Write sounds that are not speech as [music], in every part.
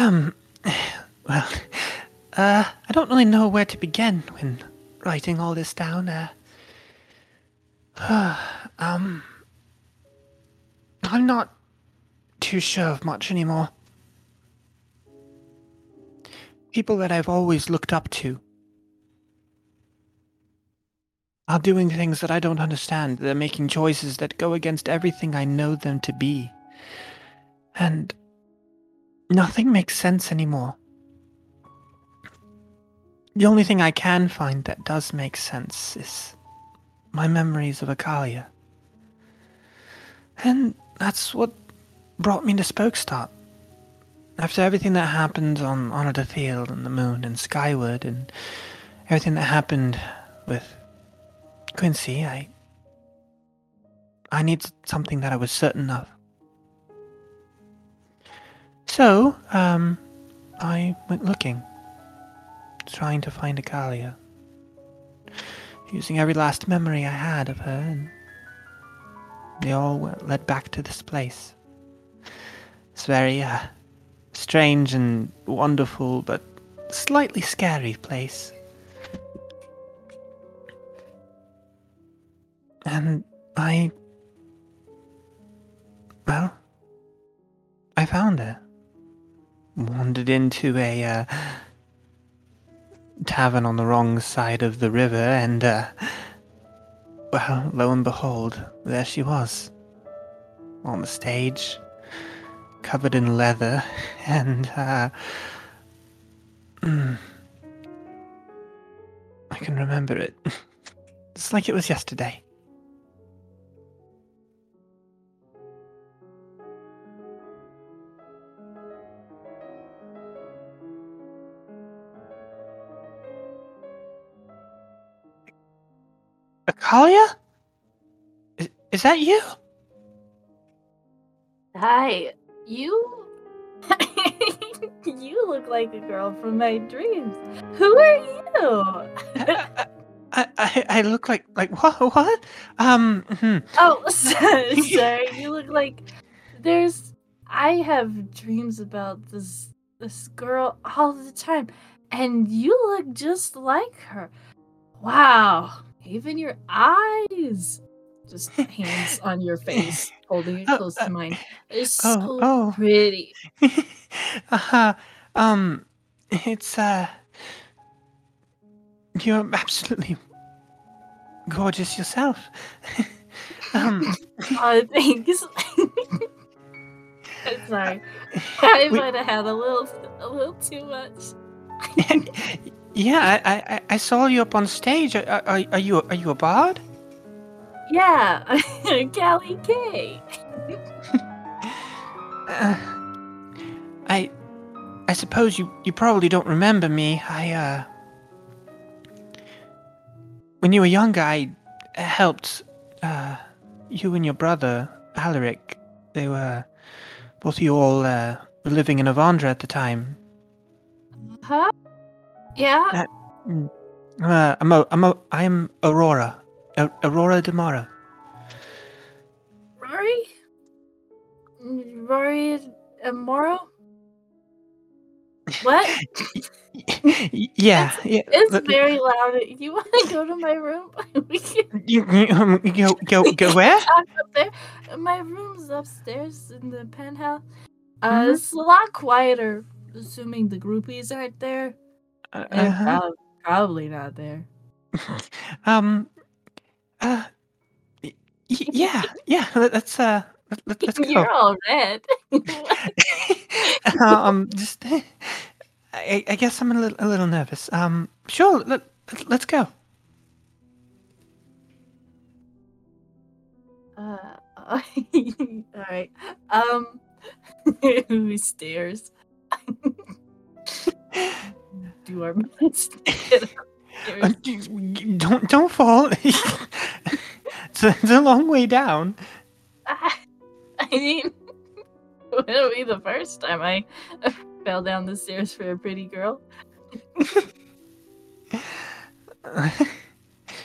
Um, well, uh, I don't really know where to begin when writing all this down. Uh, [sighs] um, I'm not too sure of much anymore. People that I've always looked up to are doing things that I don't understand. They're making choices that go against everything I know them to be. And nothing makes sense anymore. The only thing I can find that does make sense is my memories of Akalia. And that's what brought me to Spokestop. After everything that happened on Honor the Field and the Moon and Skyward and everything that happened with Quincy, I I need something that I was certain of. So, um, I went looking, trying to find Akalia, using every last memory I had of her, and they all led back to this place. It's very, uh, strange and wonderful, but slightly scary place. And I. Well, I found it. Wandered into a uh, tavern on the wrong side of the river, and, uh, well, lo and behold, there she was. On the stage, covered in leather, [laughs] and, uh. [clears throat] I can remember it. [laughs] It's like it was yesterday. Akalia? Is, is that you? Hi, you. [laughs] you look like a girl from my dreams. Who are you? I, I, I look like like what what? Um. Hmm. oh, [laughs] sorry, sorry. You look like there's. I have dreams about this this girl all the time, and you look just like her. Wow. Even your eyes. Just [laughs] hands on your face, [laughs] holding it Oh, close uh, to mine. It's oh, so oh. pretty. [laughs] Uh huh. um. It's uh. You're absolutely gorgeous yourself. um. Oh, thanks. I'm sorry. I we- might have had a little, a little too much. Yeah, I, I I saw you up on stage. Are, are, are you are you a bard? Yeah, [laughs] Callie K. [laughs] Uh, I I suppose you you probably don't remember me. I uh when you were younger, I helped uh you and your brother Alaric. They were both of you all uh, were living in Avandra at the time. Huh? Yeah. Uh, I'm a, I'm a, I'm Aurora, A- Aurora Demara. Rory? Rory and Moro? What? yeah, [laughs] [laughs] yeah. It's but- very loud. You want to go to my room? [laughs] you, you, um, go go go where? up there. My room's upstairs in the penthouse. Uh, Mhm. It's a lot quieter, assuming the groupies aren't there. Uh, uh-huh. prob- probably not there. [laughs] Um. Uh. y- Yeah. Yeah. let- Let's uh. Let, let's go. You're all red. [laughs] um. Just. [laughs] I, I guess I'm a little, a little nervous. Um. Sure. Let, let's go. Uh, all right. Um, who stares? Do our [laughs] best. to get upstairs. d- d- don't don't fall. [laughs] it's, a, it's a long way down. [laughs] I mean, it'll be the first time I fell down the stairs for a pretty girl.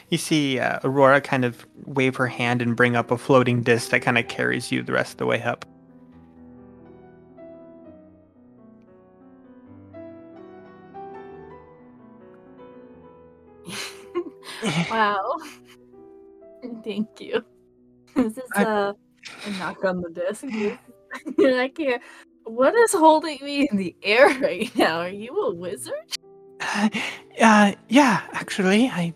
you see uh, Aurora kind of wave her hand and bring up a floating disc that kind of carries you the rest of the way up. [laughs] Wow. [laughs] Thank you. This is I- uh, a knock on the desk. [laughs] I can't. What is holding me in the air right now? Are you a wizard? Uh, uh, yeah, actually, I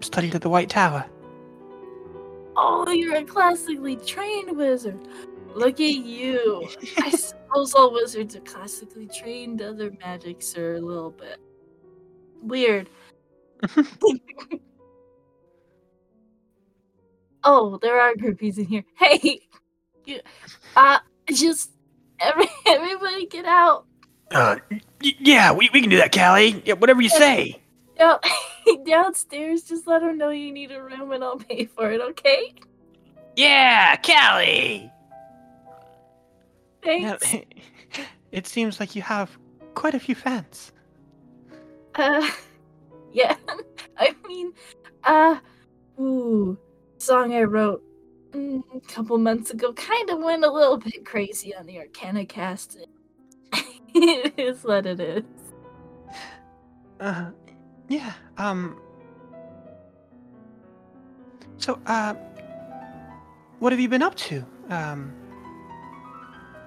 studied at the White Tower. Oh, you're a classically trained wizard. Look at you. I suppose all wizards are classically trained. Other magics are a little bit weird. Oh, there are groupies in here. [laughs] Hey, you, uh, just every, [laughs] everybody get out. Uh, yeah, we, we can do that, Callie. Yeah, whatever you say. [laughs] Down, downstairs. Just let them know you need a room, and I'll pay for it. Okay? Yeah, Callie. Thanks. Yeah, it seems like you have quite a few fans. Uh, yeah. I mean, uh, ooh, song I wrote mm, a couple months ago kind of went a little bit crazy on the Arcana cast. it [laughs] is what it is. Uh, yeah. Um. So, uh, what have you been up to? Um,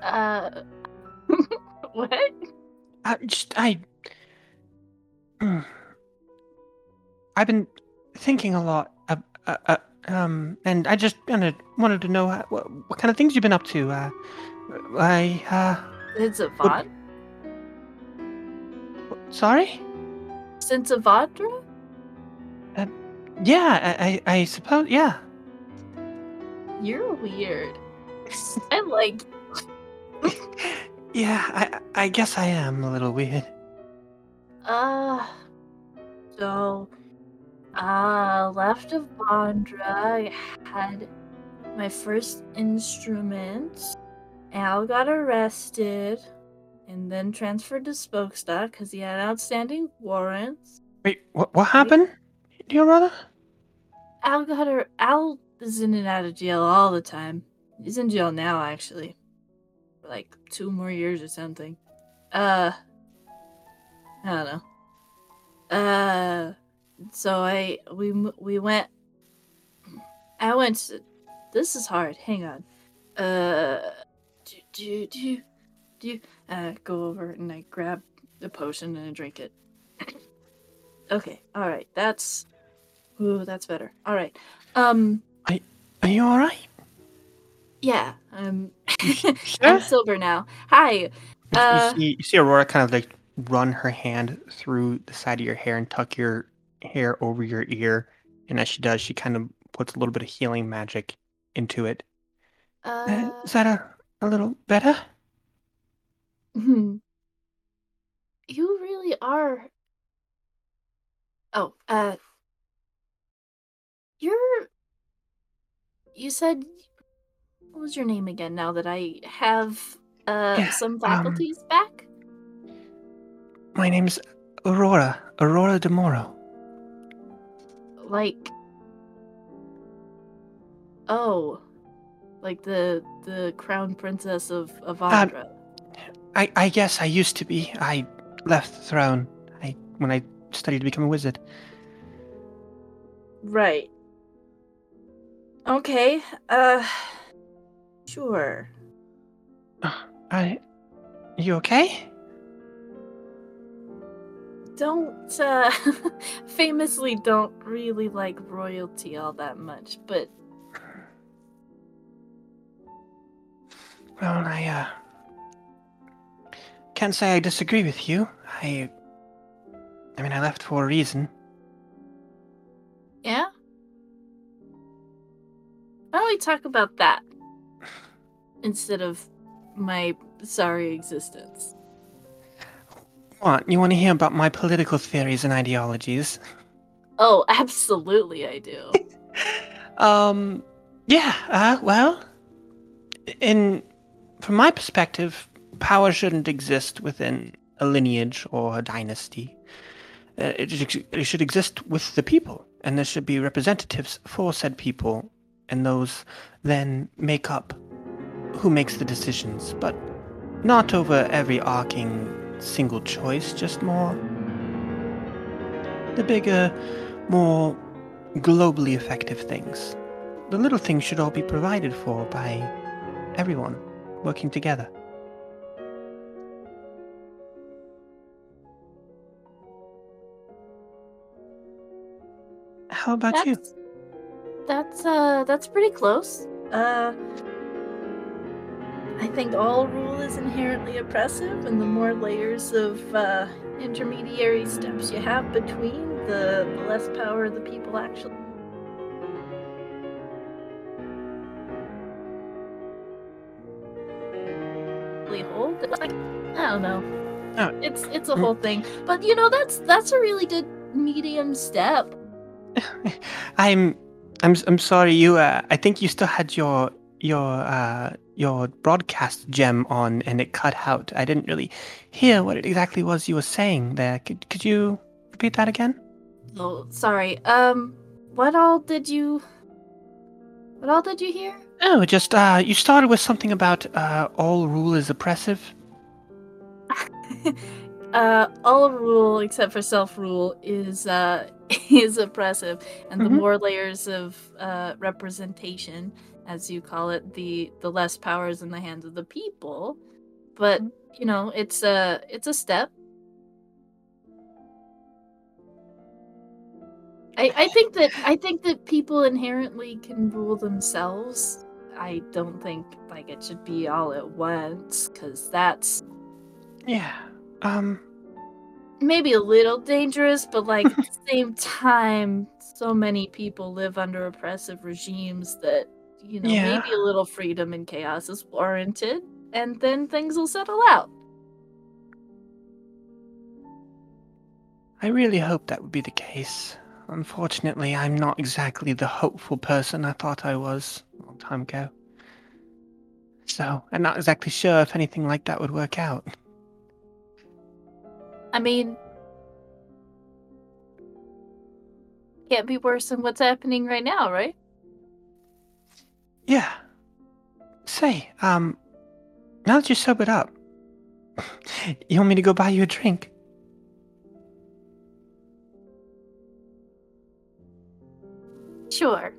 Uh, [laughs] what? I just I. Mm. I've been thinking a lot. Uh, uh, uh, um, and I just kind of wanted to know uh, what, what kind of things you've been up to. Uh, I uh, It's a Vod? sorry. Since Avandra? Yeah, I, I, I suppose. Yeah. You're weird. [laughs] I like. yeah, I, I guess I am a little weird. Uh, so, uh, left of Bondra, I had my first instrument. Al got arrested and then transferred to Spokestock because he had outstanding warrants. Wait, what, what happened to your brother? Al got her. Al is in and out of jail all the time. He's in jail now, actually, for like two more years or something. Uh, I don't know. Uh, so I we we went. I went. To, this is hard. Hang on. Uh, do do do do. Uh, go over and I grab the potion and I drink it. [coughs] okay. All right. That's. Ooh, that's better. All right. Um. Are you all right? Yeah. Um. [laughs] [laughs] Sure. I'm sober now. Hi. Uh. you, see, you see Aurora kind of like run her hand through the side of your hair and tuck your hair over your ear, and as she does, she kind of puts a little bit of healing magic into it. Uh, Uh. is that a, a little better? Hmm. You really are. Oh, uh. You're. You said. What was your name again now that I have uh Yeah, some um, faculties back? My name's Aurora, Aurora de Moro. Like. Oh. Like the the crown princess of Avandra. I, I guess I used to be. I left the throne I, when I studied to become a wizard. Right. Okay. Uh. Sure. I, you okay? Don't uh [laughs] famously don't really like royalty all that much but Well, I, uh. Can't say I disagree with you. I. I mean, I left for a reason. yeah why don't we talk about that instead of my sorry existence What? You want to hear about my political theories and ideologies? oh absolutely i do [laughs] Um, yeah, uh, well, in from my perspective, power shouldn't exist within a lineage or a dynasty. Uh, it, should- it should exist with the people, and there should be representatives for said people, and those then make up who makes the decisions, but not over every arcing single choice, just more the bigger, more globally effective things. The little things should all be provided for by everyone working together. How about you? That's that's uh that's pretty close. Uh I think all rule is inherently oppressive, and the more layers of uh, intermediary steps you have between, the, the less power the people actually hold. Like I don't know. Oh. It's it's a Mm. whole thing, but you know that's that's a really good medium step. [laughs] I'm I'm I'm sorry you uh I think you still had your your uh your broadcast gem on and it cut out. I didn't really hear what it exactly was you were saying there. Could could you repeat that again? Oh, sorry. Um, what all did you? What all did you hear? Oh, just uh you started with something about uh all rule is oppressive. [laughs] uh, all rule except for self rule is uh [laughs] is oppressive, and the Mhm. more layers of uh representation, as you call it, the the less power is in the hands of the people. But you know, it's a it's a step. I, I think that I think that people inherently can rule themselves. I don't think like it should be all at once because that's Yeah. Um maybe a little dangerous, but like at the same time, so many people live under oppressive regimes that you know Yeah. maybe a little freedom and chaos is warranted, and then things will settle out. I really hope that would be the case. Unfortunately, I'm not exactly the hopeful person I thought I was a long time ago. So, I'm not exactly sure if anything like that would work out. I mean, can't be worse than what's happening right now, right? Yeah. Say, um, now that you're sobered up, you want me to go buy you a drink? Sure.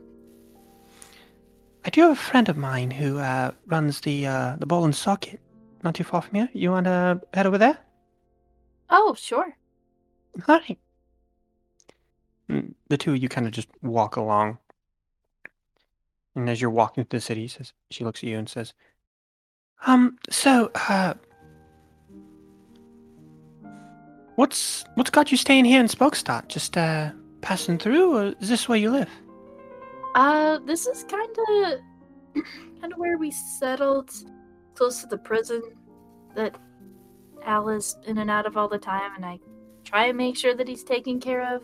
I do have a friend of mine who uh, runs the uh, the ball and socket, not too far from here. You want to head over there? Oh, sure. All right. Mm, The two of you kind of just walk along. And as you're walking through the city, says she looks at you and says, "Um, so, uh, what's what's got you staying here in Spokestad? Just uh, passing through, or is this where you live?" Uh, this is kind of [clears throat] kind of where we settled, close to the prison that Al is in and out of all the time, and I try and make sure that he's taken care of,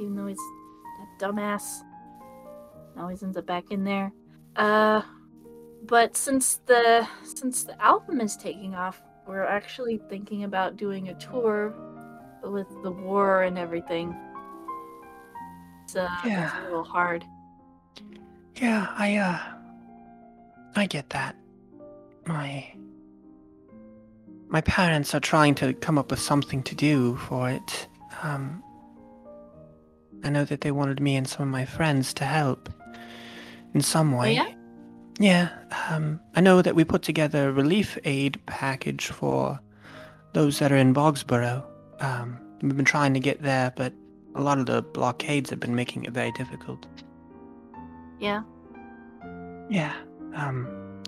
even though he's a dumbass. Always ends up back in there. Uh, but since the since the album is taking off, we're actually thinking about doing a tour with the war and everything. It's, uh, it's a little hard. Yeah, I uh, I get that. My my parents are trying to come up with something to do for it. Um, I know that they wanted me and some of my friends to help in some way. yeah? Yeah, um, I know that we put together a relief aid package for those that are in Bogsborough. Um, we've been trying to get there, but a lot of the blockades have been making it very difficult. Yeah. Yeah, um,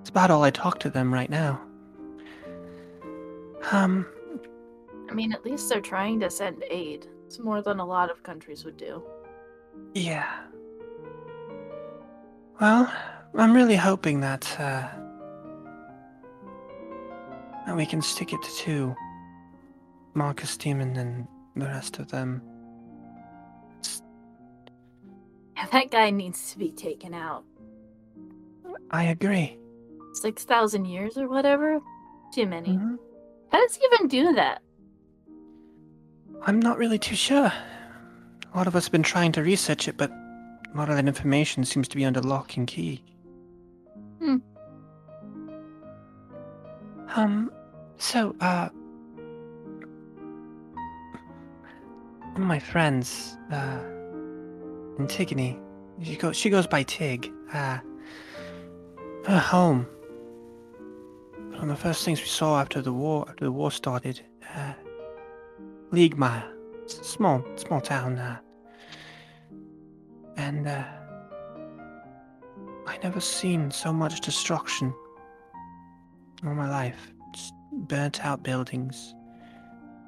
it's about all I talk to them right now. Um, I mean, at least they're trying to send aid. It's more than a lot of countries would do. yeah. Well, I'm really hoping that, uh, that we can stick it to two. Marcus Demon and the rest of them. Yeah, that guy needs to be taken out. I agree. 6,000 years or whatever? Too many. Mhm. How does he even do that? I'm not really too sure. A lot of us have been trying to research it, but a lot of that information seems to be under lock and key. Hmm. Um, so, uh, one of my friends, uh, Antigone. She goes. She goes by Tig. Uh, her home. One of the first things we saw after the war, after the war started, uh, small, small town. Uh, and uh, I never seen so much destruction in all my life. Burnt out buildings,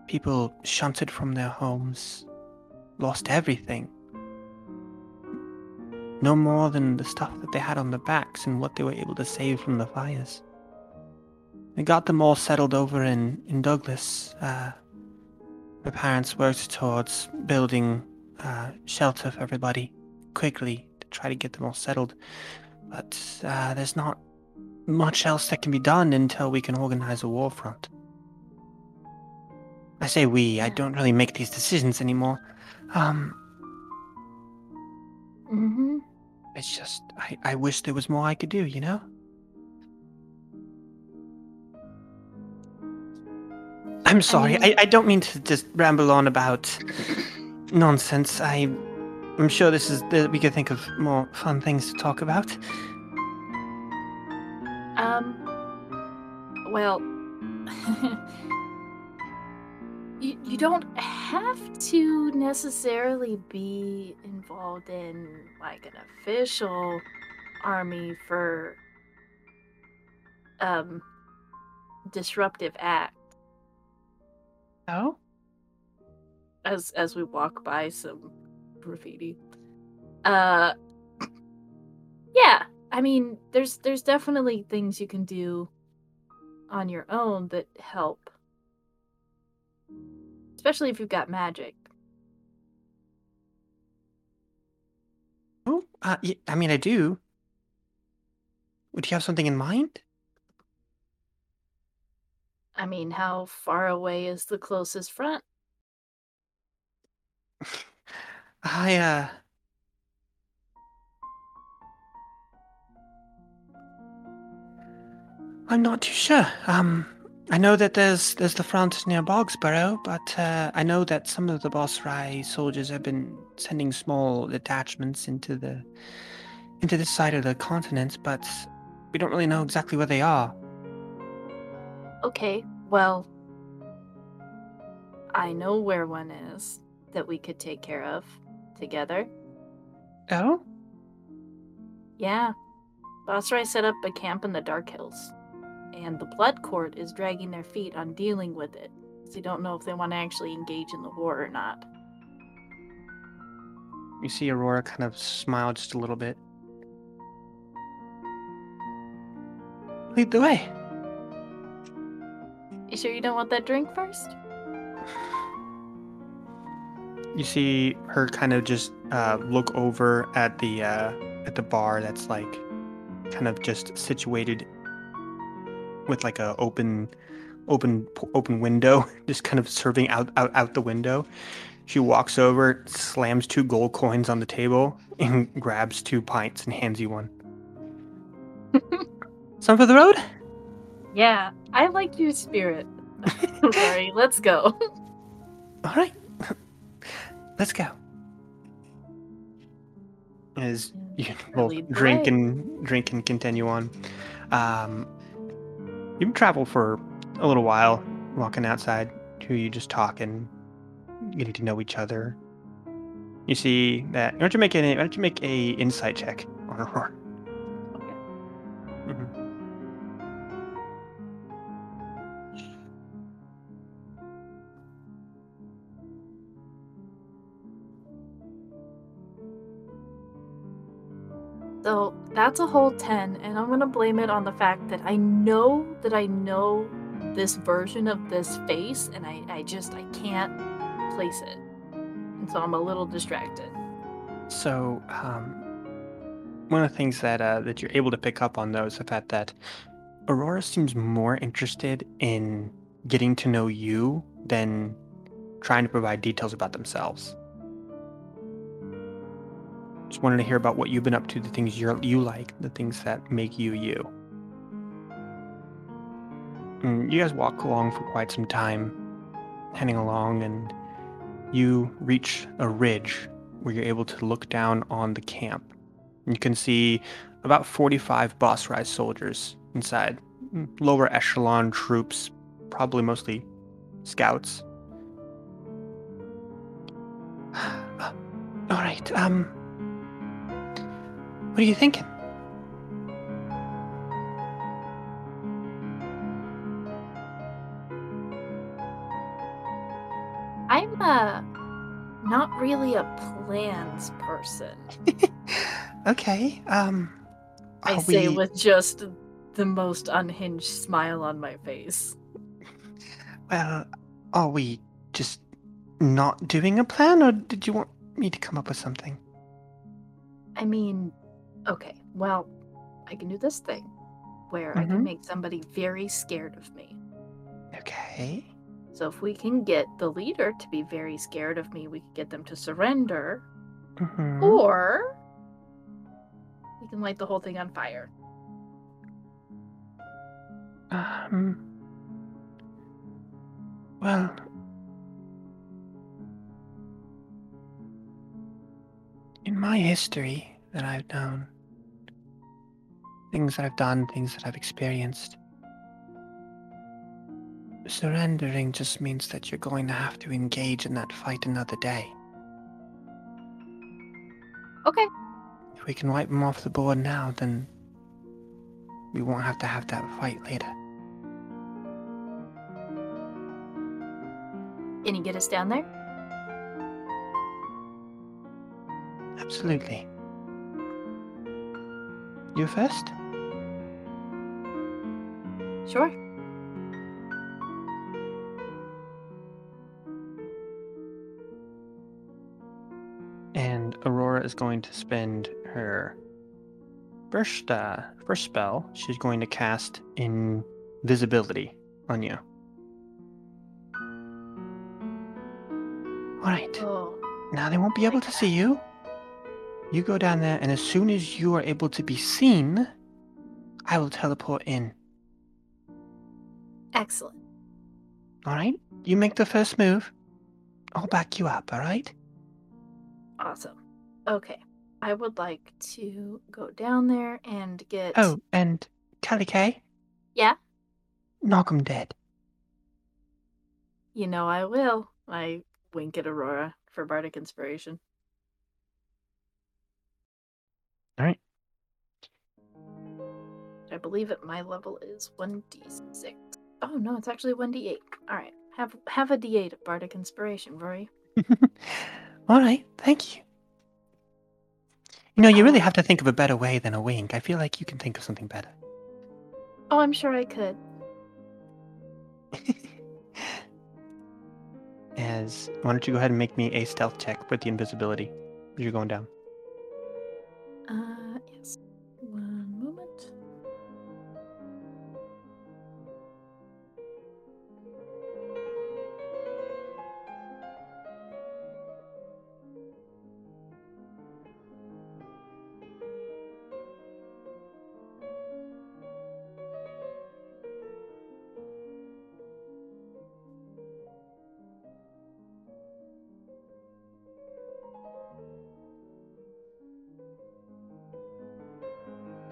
people shunted from their homes, lost everything. No more than the stuff that they had on their backs and what they were able to save from the fires. We got them all settled over in, in Douglas. Uh, my parents worked towards building uh, shelter for everybody quickly to try to get them all settled. But uh, there's not much else that can be done until we can organize a war front. I say we, I don't really make these decisions anymore. Um, Mm-hmm. it's just, I, I wish there was more I could do, you know? I'm sorry, I, I don't mean to just ramble on about nonsense. I, I'm sure this is, that we could think of more fun things to talk about. Um. Well, [laughs] you you don't have to necessarily be involved in like an official army for um disruptive act. Oh? As as we walk by some graffiti. Uh. Yeah, I mean, there's there's definitely things you can do on your own that help. Especially if you've got magic. Oh, uh, I mean, I do. Would you have something in mind? I mean, how far away is the closest front? [laughs] I, uh. I'm not too sure. Um, I know that there's there's the front near Bogsborough, but uh, I know that some of the Bossrai soldiers have been sending small detachments into the into this side of the continent, but we don't really know exactly where they are. Okay, well, I know where one is that we could take care of together. Oh? Yeah. Bossrai set up a camp in the Dark Hills, and the Blood Court is dragging their feet on dealing with it. So you don't know if they want to actually engage in the war or not. You see Aurora kind of smile just a little bit. Lead the way. You sure you don't want that drink first? You see her kind of just uh, look over at the uh, at the bar that's like kind of just situated with like a open open open window, [laughs] just kind of serving out out, out the window. She walks over, slams two gold coins on the table, and grabs two pints and hands you one. [laughs] Some for the road? Yeah, I like your spirit. [laughs] Sorry, let's go. All right, let's go. As you both lead drink and drink and continue on, um, you've traveled for a little while, walking outside. Two of you just talking, getting to know each other. You see that. Why don't you make an? Why don't you make a insight check on Aurora? So that's a whole 10, and I'm gonna blame it on the fact that I know that I know this version of this face, and I, I just I can't place it. And so I'm a little distracted. So, um, one of the things that uh, that you're able to pick up on though is the fact that Aurora seems more interested in getting to know you than trying to provide details about themselves. Just wanted to hear about what you've been up to, the things you you like, the things that make you you. And you guys walk along for quite some time, heading along, and you reach a ridge where you're able to look down on the camp. You can see about 45 Bossrai soldiers inside, lower echelon troops, probably mostly scouts. [sighs] All right. Um, what are you thinking? I'm uh not really a plans person. [laughs] okay. Um, I say we- with just the most unhinged smile on my face. Well, are we just not doing a plan, or did you want me to come up with something? I mean, okay, well, I can do this thing where I Mhm. can make somebody very scared of me. Okay. So if we can get the leader to be very scared of me, we can get them to surrender, Mhm. or we can light the whole thing on fire. Um. Well. In my history that I've known, things that I've done, things that I've experienced, surrendering just means that you're going to have to engage in that fight another day. Okay. If we can wipe them off the board now, then we won't have to have that fight later. Can you get us down there? Absolutely. You first? Sure. And Aurora is going to spend her first uh, first spell. She's going to cast invisibility on you. All right. Oh, Now they won't be able to see you. You go down there, and as soon as you are able to be seen, I will teleport in. excellent. All right? You make the first move. I'll back you up, all right? Awesome. Okay. I would like to go down there and get. Oh, and Callie K, Yeah? knock 'em dead. You know I will. I wink at Aurora for Bardic Inspiration. All right. I believe at my level is 1d6. Oh no, it's actually 1d8. Alright. Have have a d8 of Bardic Inspiration, Rory. [laughs] all right, thank you. You know, you really have to think of a better way than a wink. I feel like you can think of something better. Oh, I'm sure I could. [laughs] As why don't you go ahead and make me a stealth check with the invisibility you're going down. Uh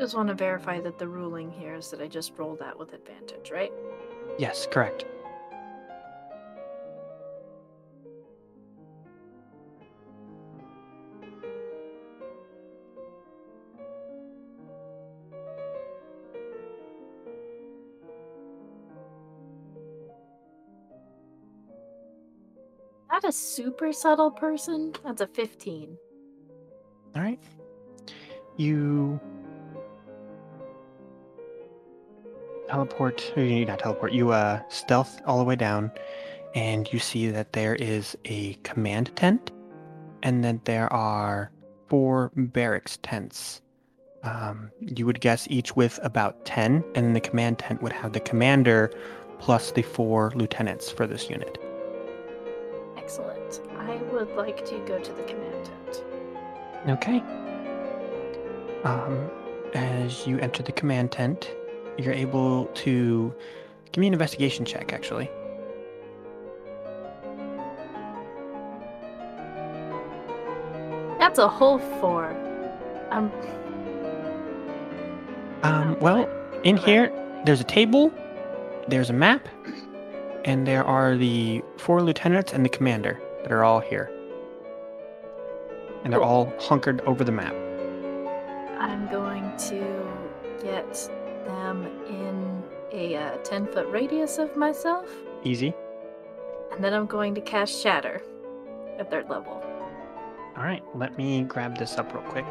Just want to verify that the ruling here is that I just rolled that with advantage, right? Yes, correct. Not a super subtle person. That's a 15. All right. You teleport, or you not teleport. You uh stealth all the way down, and you see that there is a command tent, and then there are four barracks tents. Um, you would guess each with about ten, and then the command tent would have the commander plus the four lieutenants for this unit. Excellent. I would like to go to the command tent. Okay. Um, as you enter the command tent, you're able to give me an investigation check, actually. That's a whole four. Um. Um, well, in here, there's a table, there's a map, and there are the four lieutenants and the commander that are all here. And they're all hunkered over the map. I'm going to get them in a uh, 10 foot radius of myself, Easy. and then I'm going to cast Shatter at third level. All right, let me grab this up real quick.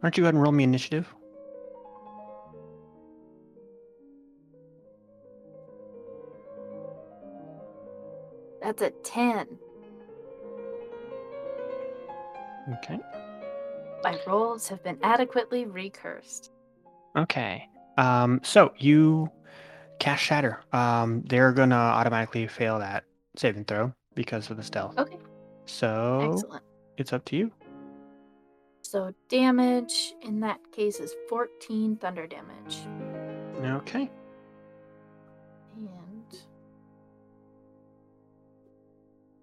Why don't you go ahead and roll me initiative? That's a 10. Okay. My rolls have been adequately recursed. Okay. Um, so you cast shatter. Um, they're gonna automatically fail that saving throw because of the stealth. Okay, So excellent. it's up to you. So damage in that case is 14 thunder damage. Okay. And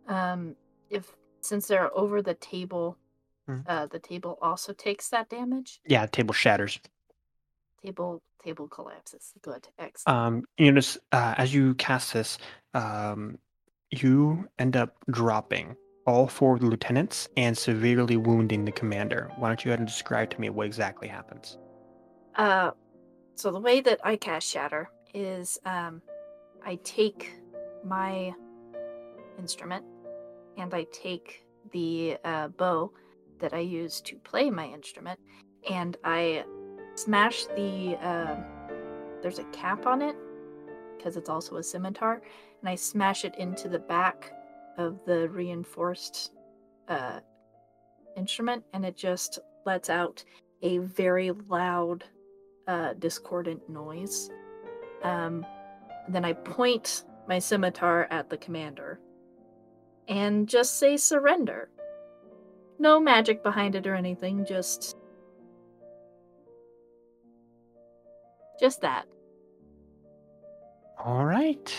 um if since they're over the table, Mhm. uh the table also takes that damage. Yeah, table shatters. Table table collapses. Good. Excellent. Um, you notice uh, as you cast this, um, you end up dropping all four of the lieutenants and severely wounding the commander. Why don't you go ahead and describe to me what exactly happens? Uh, so the way that I cast Shatter is um, I take my instrument and I take the uh, bow that I use to play my instrument and I smash the. Um, there's a cap on it because it's also a scimitar, and I smash it into the back of the reinforced uh, instrument, and it just lets out a very loud uh, discordant noise. Um, then I point my scimitar at the commander and just say surrender. No magic behind it or anything, just. Just that. All right.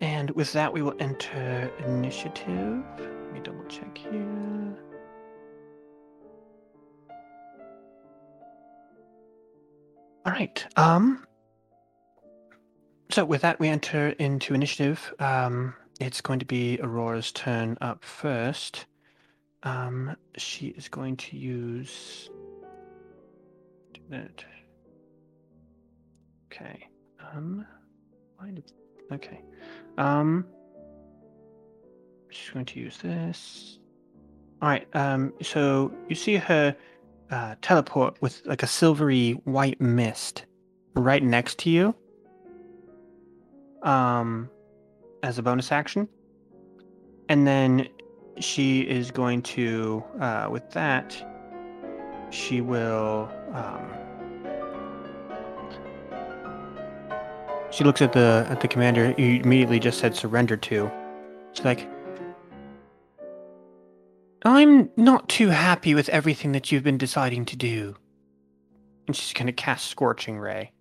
And with that, we will enter initiative. Let me double check here. All right. Um. So with that, we enter into initiative. Um, it's going to be Aurora's turn up first. Um, she is going to use. that. Okay. Um. Why did Okay. Um she's going to use this. Alright, um so you see her uh teleport with like a silvery white mist right next to you. Um as a bonus action. And then she is going to uh with that she will um She looks at the at the commander you immediately just said surrender to. She's like, I'm not too happy with everything that you've been deciding to do. And she's gonna cast Scorching Ray.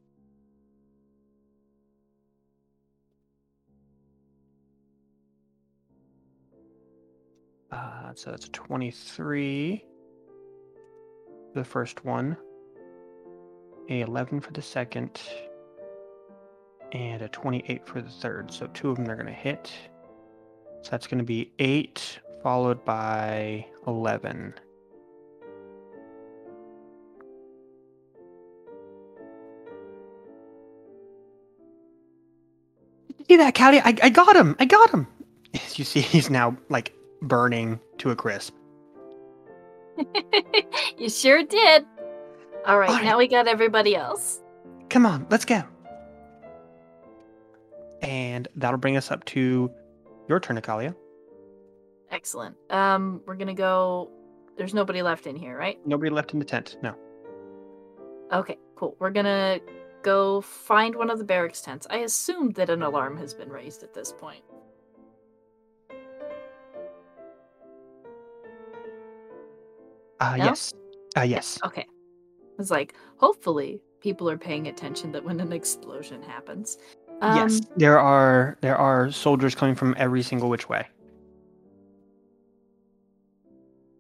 Uh, so that's a 23. The first one. a 11 for the second, and a 28 for the third. So two of them are going to hit. So that's going to be 8 followed by 11. See that, Callie? I, I got him! I got him! As [laughs] you see, he's now like burning to a crisp. [laughs] you sure did. All right, All right. now we got everybody else. Come on, let's go. And that'll bring us up to your turn, Akalia. Excellent. Um, we're gonna go. There's nobody left in here, right? Nobody left in the tent. No. Okay, cool. We're gonna go find one of the barracks tents. I assumed that an alarm has been raised at this point. Uh, No? Yes. Uh, yes. Okay. It's like, hopefully, people are paying attention that when an explosion happens. Um, yes. There are there are soldiers coming from every single which way.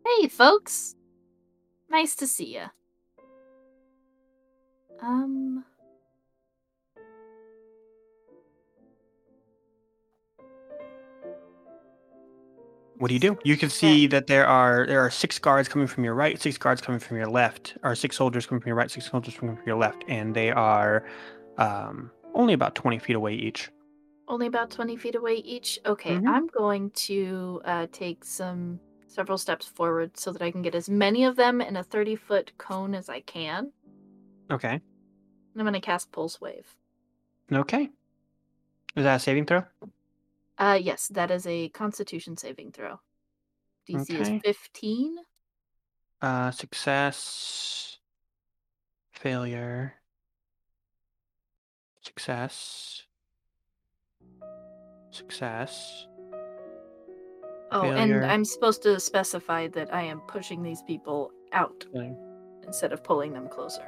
Hey, folks. Nice to see you. Um. What do you do? You can see that there are there are six guards coming from your right, six guards coming from your left, or six soldiers coming from your right, six soldiers coming from your left, and they are um, only about twenty feet away each. Only about 20 feet away each. Okay, Mhm. I'm going to uh, take some several steps forward so that I can get as many of them in a 30 foot cone as I can. Okay. And I'm going to cast Pulse Wave. Okay. Is that a saving throw? Uh, yes, that is a Constitution saving throw. DC Okay. is 15. Uh, success. Failure. Success. Success. Oh, Failure. and I'm supposed to specify that I am pushing these people out Failure. instead of pulling them closer.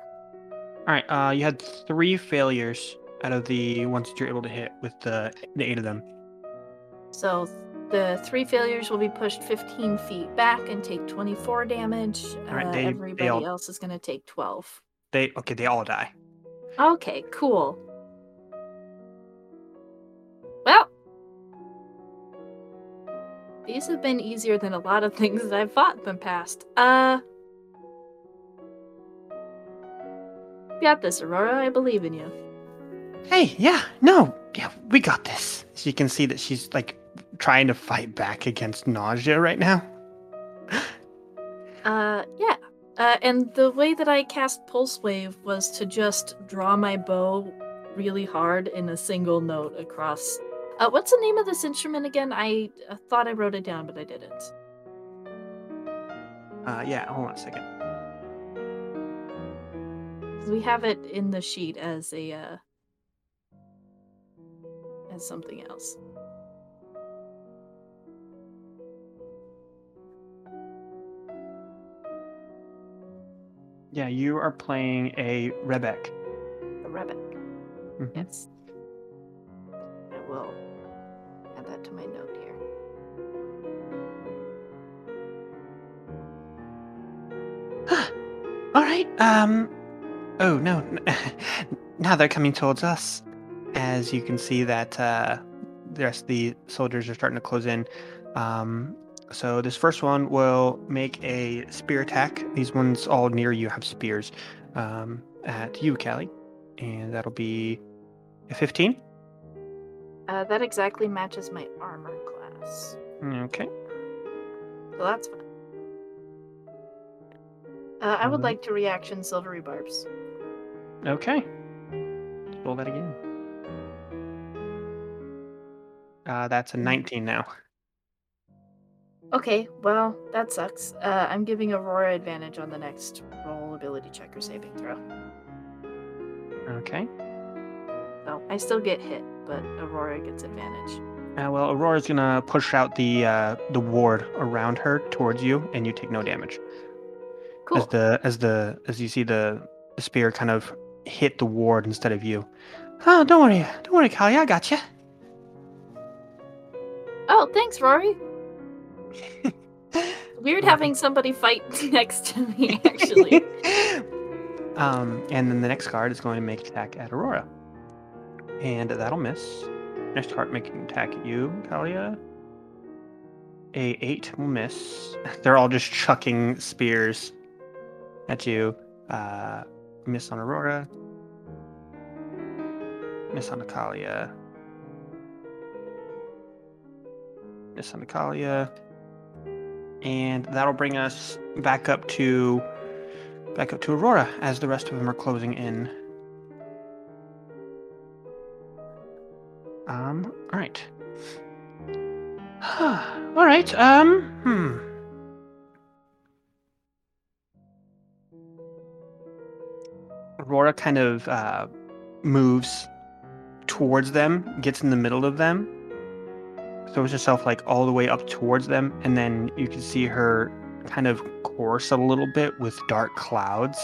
All right. Uh, you had three failures out of the ones that you're able to hit with the the eight of them. So the three failures will be pushed 15 feet back and take 24 damage. Alright, uh, they- they everybody all- else is going to take 12. They okay. They all die. Okay, cool. These have been easier than a lot of things that I've fought in the past. Uh, got this, Aurora. I believe in you. Hey, yeah, no, yeah, we got this. So you can see that she's like trying to fight back against nausea right now. Uh, yeah. Uh, and the way that I cast Pulse Wave was to just draw my bow really hard in a single note across. Uh, what's the name of this instrument again? I uh, thought I wrote it down, but I didn't. Uh, yeah. Hold on a second. We have it in the sheet as a uh, as something else. Yeah, you are playing a Rebec. The Rebec. Mhm. Yes. I will to my note here. [gasps] All right. Um. Oh no. [laughs] now they're coming towards us. As you can see that uh, the rest of the soldiers are starting to close in. Um, so this first one will make a spear attack. These ones all near you have spears um, at you, Callie, and that'll be a 15. Uh, that exactly matches my armor class, Okay. so that's fine. Uh, I would Mhm. like to reaction silvery barbs. Okay. Roll that again. Uh, that's a 19 now. Okay, well, that sucks. Uh, I'm giving Aurora advantage on the next roll ability check or saving throw. Okay. So I still get hit, but Aurora gets advantage. Uh, well, Aurora's gonna push out the uh, the ward around her towards you, and you take no damage. Cool. As the as the as you see the, the spear kind of hit the ward instead of you. Oh, don't worry, don't worry, Callie, I got you. Oh, thanks, Rory. [laughs] Weird having somebody fight [laughs] next to me, [laughs] actually. Um, and then the next card is going to make attack at Aurora. And that'll miss. Next heart making attack at you, Kalia. A 8 will miss. [laughs] They're all just chucking spears at you. Uh, miss on Aurora. Miss on Akalia. Miss on Akalia. And that'll bring us back up to back up to Aurora as the rest of them are closing in. Um, all right. [sighs] all right. Um, hmm. Aurora kind of uh, moves towards them, gets in the middle of them, throws herself like all the way up towards them, and then you can see her kind of course a little bit with dark clouds,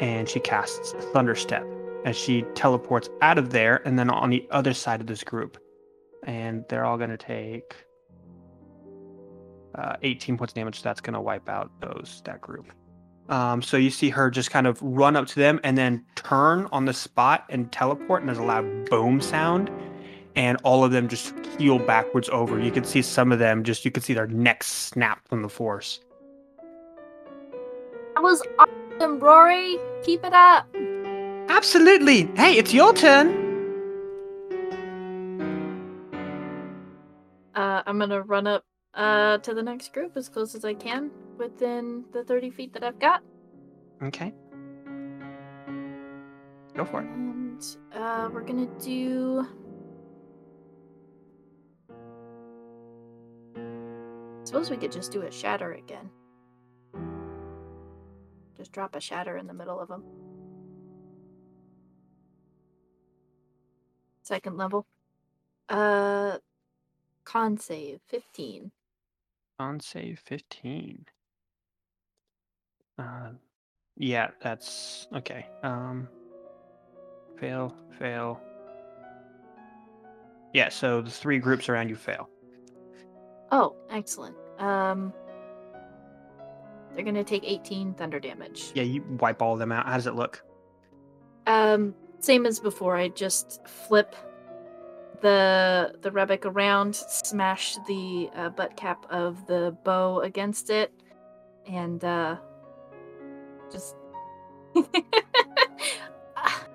and she casts Thunderstep as she teleports out of there, and then on the other side of this group, and they're all going to take uh, 18 points of damage. That's going to wipe out those that group. Um, so you see her just kind of run up to them and then turn on the spot and teleport, and there's a loud boom sound, and all of them just heel backwards over. You can see some of them just you can see their necks snap from the force. That was awesome, Rory. Keep it up. Absolutely. Hey, it's your turn. Uh, I'm gonna run up uh, to the next group as close as I can within the 30 feet that I've got. Okay. Go for it. And uh, we're gonna do. Suppose we could just do a shatter again. Just drop a shatter in the middle of them. Second level. Uh, con save 15. On save 15. Uh, yeah, that's okay. Um, fail, fail. Yeah, so the three groups around you fail. Oh, excellent. Um, they're gonna take 18 thunder damage. Yeah, you wipe all of them out. How does it look? Um, same as before. I just flip the the rebec around, smash the uh, butt cap of the bow against it, and uh, just. [laughs]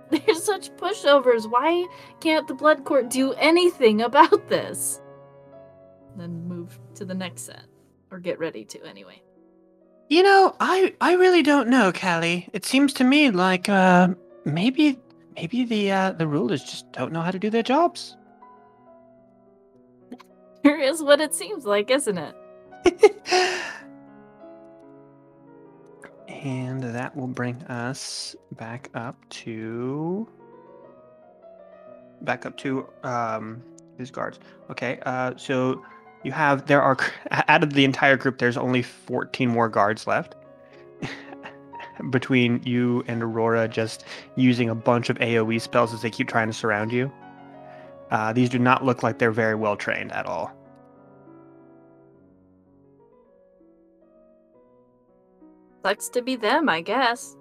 There's such pushovers. Why can't the blood court do anything about this? Then move to the next set, or get ready to anyway. You know, I I really don't know, Callie. It seems to me like uh maybe maybe the uh the rulers just don't know how to do their jobs. [laughs] Here is what it seems like, isn't it? [laughs] And that will bring us back up to back up to um these guards. Okay, uh so you have there are [laughs] out of the entire group there's only 14 more guards left. Between you and Aurora just using a bunch of AoE spells as they keep trying to surround you. Uh, these do not look like they're very well trained at all. Sucks to be them, I guess.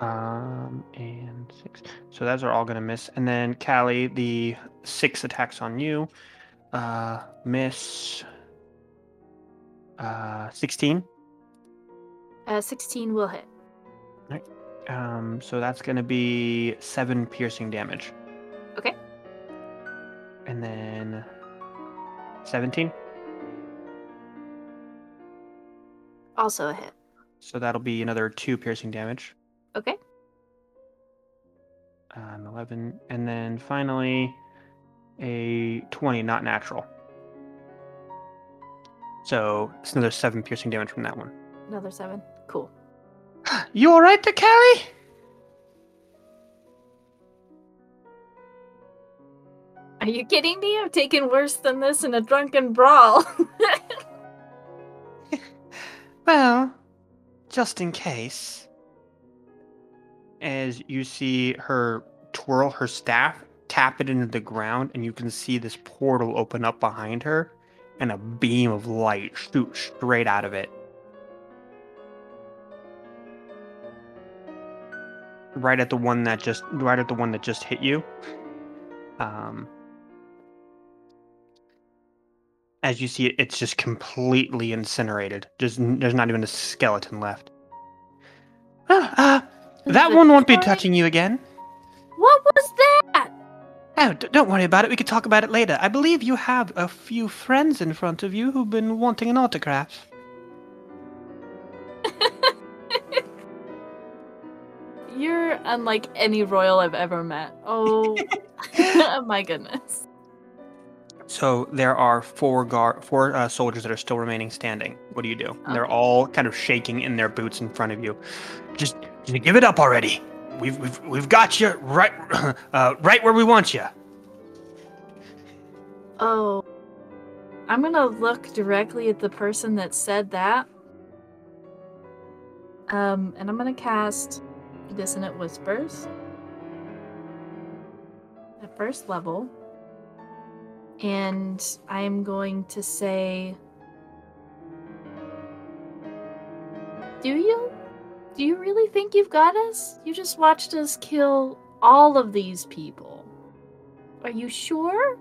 Um, and six. So those are all going to miss. And then Callie, the six attacks on you, uh, miss. Uh, sixteen. Uh, 16 will hit. Um, so that's going to be seven piercing damage. Okay. And then seventeen. Also a hit. So that'll be another two piercing damage. Okay. Um, 11. And then finally, a 20, not natural. So it's another seven piercing damage from that one. Another seven. Cool. [gasps] You all right Callie? Are you kidding me? I've taken worse than this in a drunken brawl. [laughs] [laughs] Well, just in case. As you see her twirl her staff, tap it into the ground, and you can see this portal open up behind her, and a beam of light shoots straight out of it. Right at the one that just right at the one that just hit you. Um, as you see it, it's just completely incinerated. Just there's not even a skeleton left. Ah, ah that one won't be touching you again. What Oh, d- don't worry about it. We can talk about it later. I believe you have a few friends in front of you who've been wanting an autograph. [laughs] You're unlike any royal I've ever met. Oh [laughs] my goodness. So there are four guard, four uh, soldiers that are still remaining standing. What do you do? And They're all kind of shaking in their boots in front of you. Just, just give it up already. We've we've we've got you right, [clears throat] uh, right where we want you. Oh. I'm gonna look directly at the person that said that. Um, and I'm gonna cast Dissonant Whispers at first level. And I'm going to say Do you? Do you really think you've got us? You just watched us kill all of these people. Are you sure?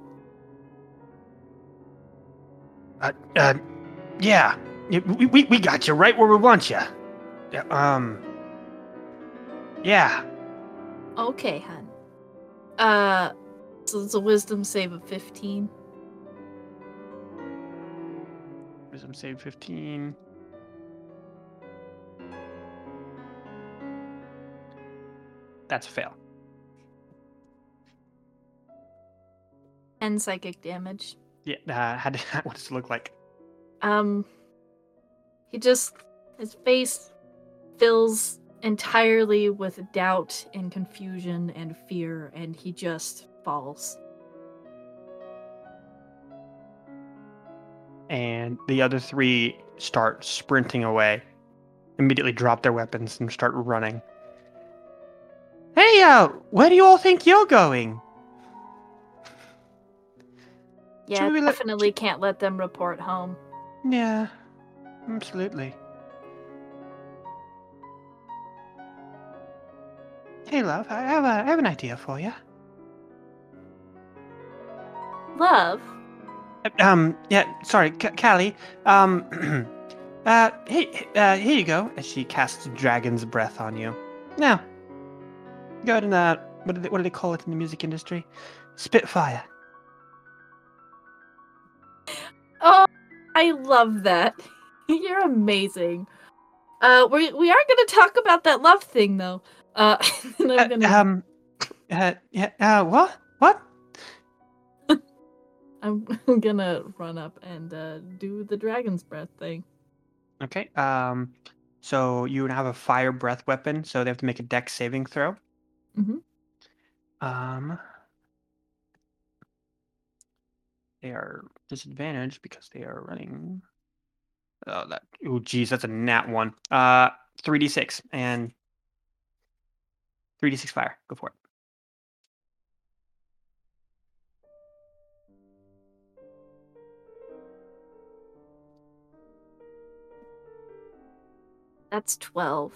Uh, uh, yeah, we, we we got you right where we want you. Um, yeah. Okay, hun. Uh, so it's a wisdom save of 15. Wisdom save fifteen. That's a fail. and psychic damage. Yeah. Uh, [laughs] how did, [laughs] what does it look like? Um, he just, his face fills entirely with doubt and confusion and fear, and he just falls. and the other three start sprinting away. Immediately drop their weapons and start running. Hey, uh, where do you all think you're going? Yeah, we let- definitely can't let them report home. Yeah, absolutely. Hey, love, I have, a, I have an idea for you. Love? Um, yeah, sorry, C- Callie. Um, [clears throat] uh, hey, uh, here you go. As she casts Dragon's Breath on you. Now, go in uh, what do they, what do they call it in the music industry? Spitfire. Oh, I love that. [laughs] You're amazing. Uh, we we are gonna talk about that love thing though. Uh, [laughs] Uh, gonna um, uh, yeah, uh, what? What? [laughs] I'm gonna run up and uh, do the dragon's breath thing. Okay. Um, so you have a fire breath weapon, so they have to make a dex saving throw. Mhm. Um, they are disadvantaged because they are running. Oh, that. Oh, geez, that's a nat one. Uh, three d six and three d six fire. Go for it. That's twelve.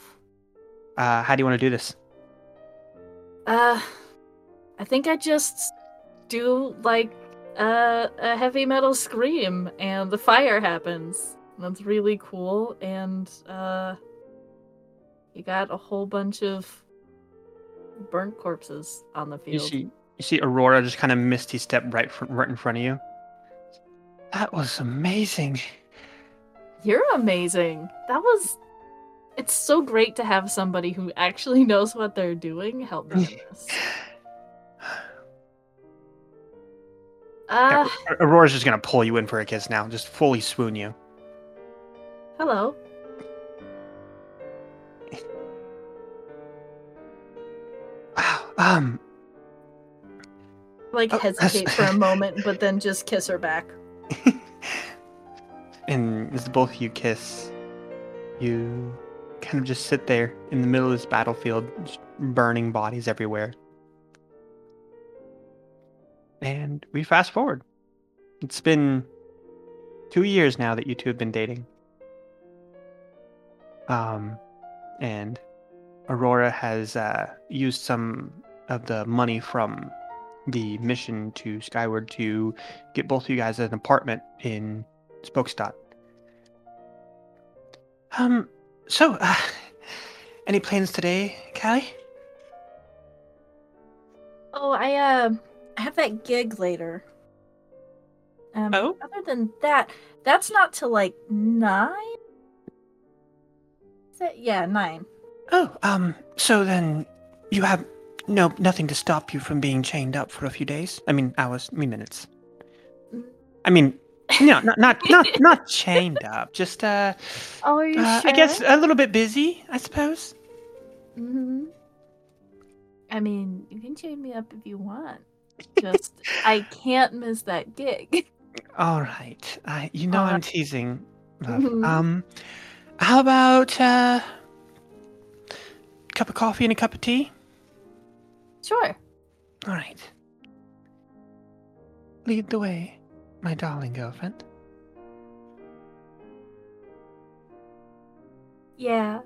Uh, how do you want to do this? Uh, I think I just do like uh, a heavy metal scream, and the fire happens. That's really cool, and uh, you got a whole bunch of burnt corpses on the You field. see, you see Aurora just kind of misty step right fr- right in front of you. That was amazing. You're amazing. That was. It's so great to have somebody who actually [laughs] knows what they're doing help me this. [sighs] Uh, Aurora's just gonna pull you in for a kiss now, just fully swoon you. hello. Wow. [sighs] Um, Like Oh, hesitate for a [laughs] moment, but then just kiss her back. [laughs] and as both of you kiss, you kind of just sit there in the middle of this battlefield, burning bodies everywhere. And we fast forward. It's been two years now that you two have been dating. Um, and Aurora has uh, used some of the money from the mission to Skyward to get both of you guys an apartment in Spokestad. Um, so, uh, any plans today, Callie? Oh, I uh, I have that gig later. Um, Oh? Other than that, that's not till like nine. Is that yeah nine? Oh, um, so then you have no nothing to stop you from being chained up for a few days. I mean hours, I mean minutes. I mean, no, not not not not chained up. Just uh, Oh, are you uh sure? I guess a little bit busy, I suppose. hmm I mean, you can chain me up if you want. Just I can't miss that gig. All right. I you know I'm teasing. Love. Mhm. Um, how about uh, a cup of coffee and a cup of tea? Sure. All right. Lead the way, my darling girlfriend. Yeah.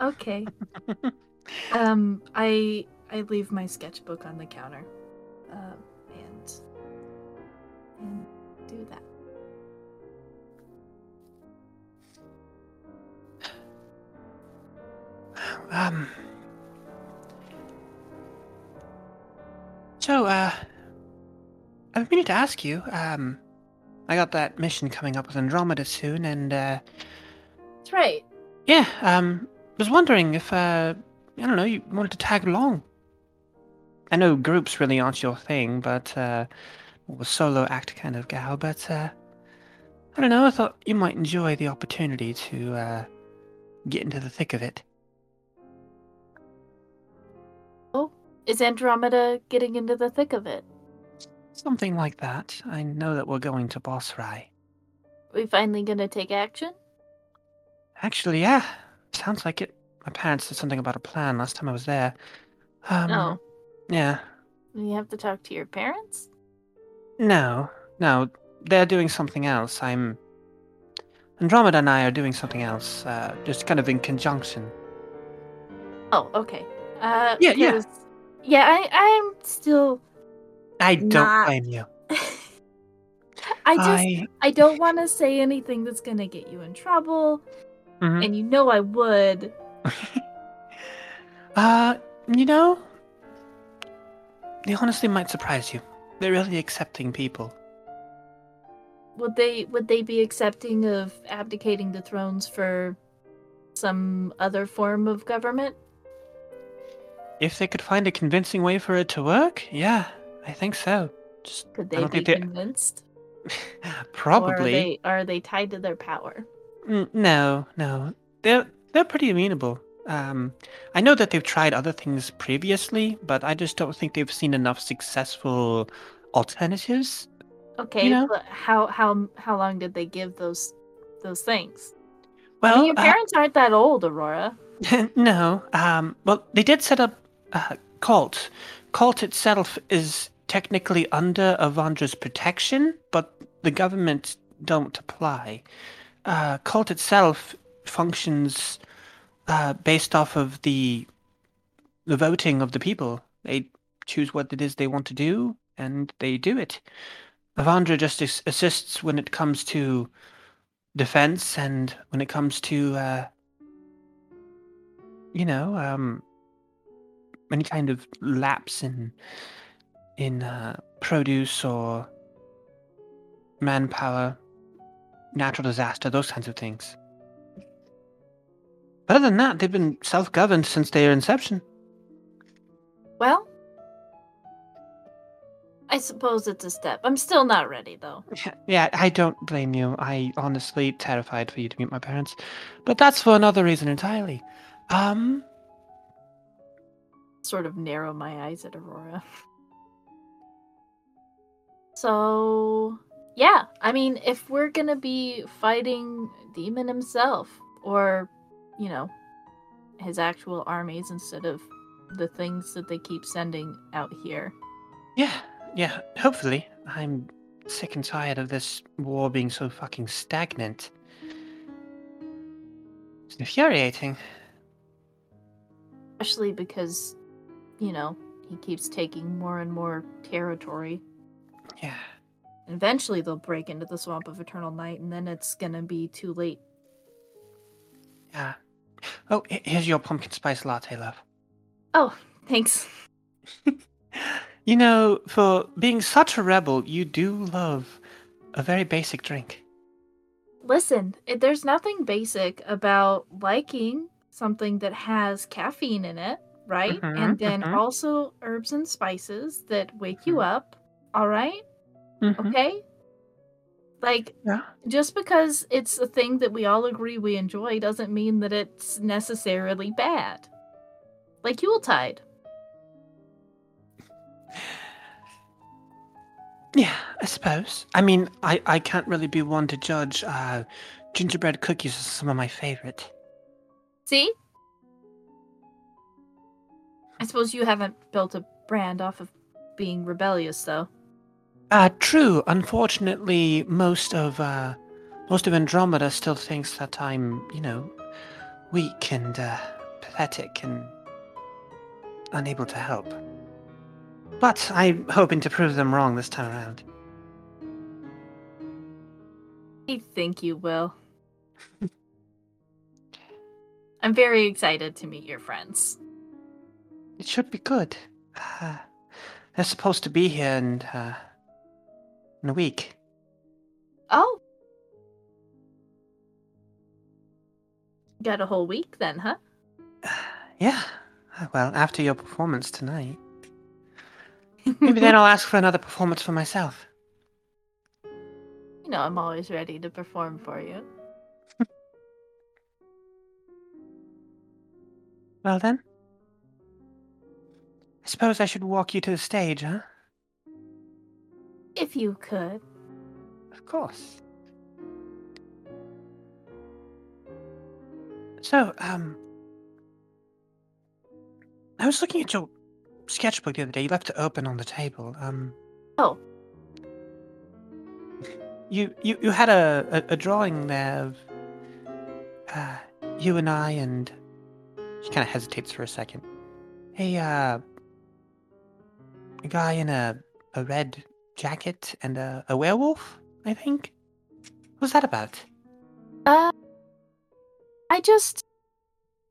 Okay. [laughs] um, I I leave my sketchbook on the counter, um, and and do that. Um. So, uh, I've meaning to ask you. Um, I got that mission coming up with Andromeda soon, and uh, That's right. yeah, um, was wondering if uh, I don't know, you wanted to tag along. I know groups really aren't your thing, but uh, solo act kind of gal. But uh, I don't know. I thought you might enjoy the opportunity to uh, get into the thick of it. Oh, is Andromeda getting into the thick of it? Something like that. I know that we're going to Bossrai. We finally gonna take action? Actually, yeah, sounds like it. My parents said something about a plan last time I was there. Um, No. Yeah. You have to talk to your parents? No, no, they're doing something else. I'm. Andromeda and I are doing something else, uh, just kind of in conjunction. Oh, okay. Uh, Yeah, yeah. Yeah, I I'm still. I don't Not- blame you. [laughs] I just I. I don't want to say anything that's gonna get you in trouble, Mhm. and you know I would. [laughs] uh, you know, they honestly might surprise you. They're really accepting people. Would they would they be accepting of abdicating the thrones for some other form of government? If they could find a convincing way for it to work, yeah, I think so. Just Could they don't be convinced? [laughs] Or are probably. they are they tied to their power? No, no. They're they're pretty amenable. Um, I know that they've tried other things previously, but I just don't think they've seen enough successful alternatives. Okay, you know? but how how how long did they give those those things? Well, I mean, your uh, parents aren't that old, Aurora. [laughs] no. Um, well, they did set up uh, Cult. Cult itself is technically under Avandra's protection, but the government don't apply. Uh, Cult itself functions uh, based off of the the voting of the people. They choose what it is they want to do, and they do it. Avandra just as- assists when it comes to defense and when it comes to uh, you know, um, any kind of lapse in in uh, produce or manpower, natural disaster, those kinds of things. But other than that, they've been self-governed since their inception. Well, I suppose it's a step. I'm still not ready though. [laughs] Yeah, I don't blame you. I honestly terrified for you to meet my parents, but that's for another reason entirely. Um, Sort of narrow my eyes at Aurora. [laughs] So, yeah, I mean, if we're gonna be fighting Demon himself, or, you know, his actual armies instead of the things that they keep sending out here. yeah, yeah. Hopefully, I'm sick and tired of this war being so fucking stagnant. It's infuriating. Especially because, you know, he keeps taking more and more territory. Yeah. Eventually they'll break into the swamp of eternal night and then it's gonna be too late. Yeah. Oh, here's your pumpkin spice latte, love. Oh, thanks. [laughs] You know, for being such a rebel, you do love a very basic drink. Listen, there's nothing basic about liking something that has caffeine in it, right? Mhm, and then mhm. also herbs and spices that wake you Mhm. up, all right? Mhm. Okay? Like, Yeah. just because it's a thing that we all agree we enjoy doesn't mean that it's necessarily bad. Like Yuletide. Yeah, I suppose. I mean, I, I can't really be one to judge. Uh, gingerbread cookies are some of my favorite. See? I suppose you haven't built a brand off of being rebellious, though. Uh, true. Unfortunately, most of uh, most of Andromeda still thinks that I'm, you know, weak and uh, pathetic and unable to help. But I'm hoping to prove them wrong this time around. I think you will. [laughs] I'm very excited to meet your friends. It should be good. Uh, they're supposed to be here in uh, in a week. Oh. Got a whole week then, huh? [sighs] Yeah. uh, Well, after your performance tonight. [laughs] Maybe then I'll ask for another performance for myself. You know, I'm always ready to perform for you. [laughs] Well then. I suppose I should walk you to the stage, huh? If you could. Of course. So, um. I was looking at your sketchbook the other day. You left it open on the table. Um. Oh. You you, you had a, a, a drawing there of uh, you and I and she kind of hesitates for a second. A uh, a guy in a a red jacket and a, a werewolf, I think. What's that about? Uh I just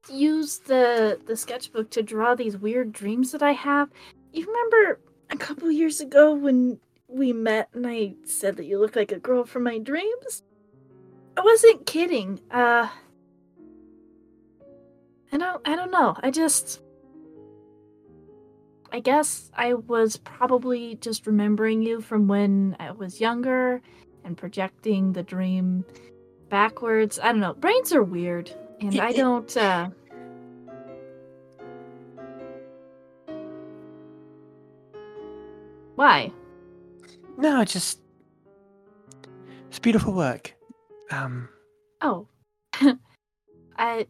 use the the sketchbook to draw these weird dreams that I have. You remember a couple years ago when we met and I said that you look like a girl from my dreams? I wasn't kidding. Uh I don't I don't know. I just I guess I was probably just remembering you from when I was younger and projecting the dream backwards. I don't know. Brains are weird, and I don't. uh Why? No, it's just it's beautiful work. Um, Oh, [laughs] I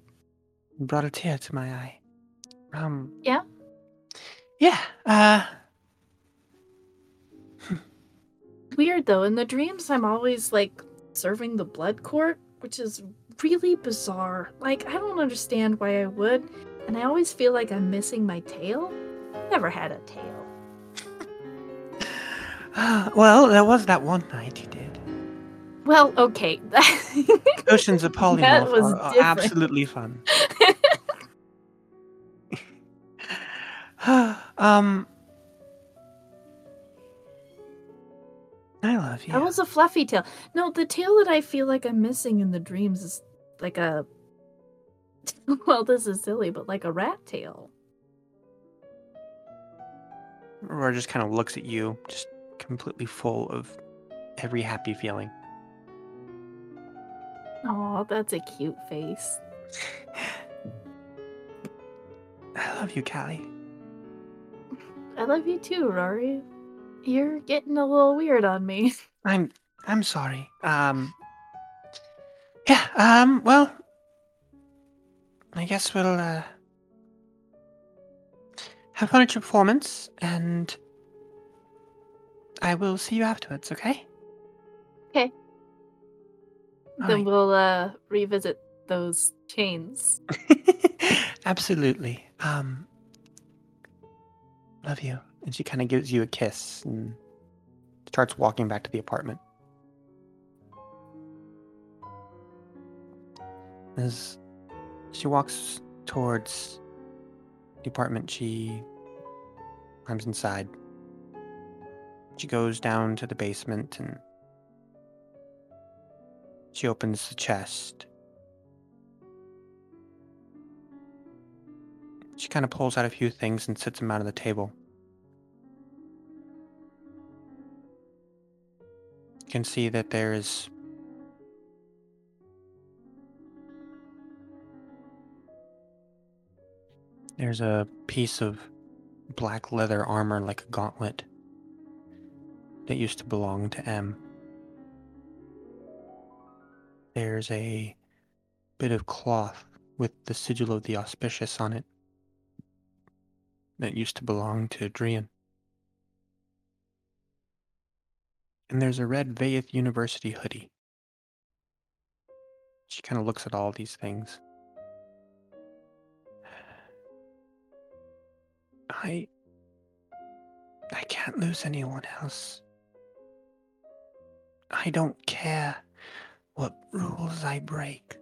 brought a tear to my eye. Um. Yeah? Yeah. Uh. weird though. In the dreams, I'm always like serving the blood court, which is really bizarre. Like I don't understand why I would, and I always feel like I'm missing my tail. Never had a tail. [sighs] Uh, well, there was that one night you did. Well, okay. [laughs] Oceans of polymorph was are, are absolutely fun. [laughs] [sighs] [laughs] um. I love you. That was a fluffy tail. No, the tail that I feel like I'm missing in the dreams is like a. [laughs] Well, this is silly, but like a rat tail. Aurora just kind of looks at you, just completely full of every happy feeling. Oh, that's a cute face. [sighs] I love you, Callie. I love you too, Rory. You're getting a little weird on me. [laughs] I'm I'm sorry. Um Yeah, um well I guess we'll uh have fun at your performance and I will see you afterwards, okay? Okay. All then right. we'll uh revisit those chains. [laughs] Absolutely. Um, love you. And she kind of gives you a kiss and starts walking back to the apartment. As she walks towards the apartment, she climbs inside. She goes down to the basement and she opens the chest. She kind of pulls out a few things and sits them out on the table. Can see that there's there's a piece of black leather armor like a gauntlet that used to belong to M. There's a bit of cloth with the sigil of the auspicious on it that used to belong to Drian. And there's a red Vayeth University hoodie. She kind of looks at all these things. I. I can't lose anyone else. I don't care what rules I break,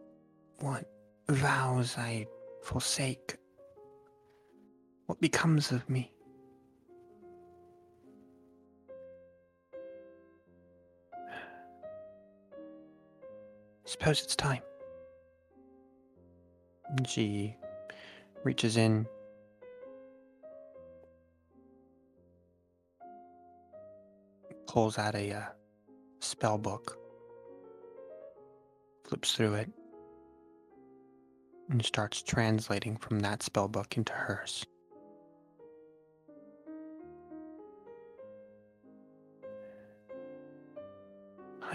what vows I forsake, what becomes of me. Suppose it's time. She reaches in, pulls out a uh, spell book, flips through it, and starts translating from that spell book into hers.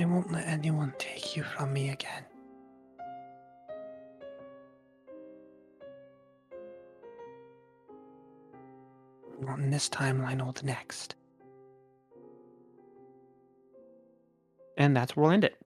I won't let anyone take you from me again. Not in this timeline or the next. And that's where we'll end it.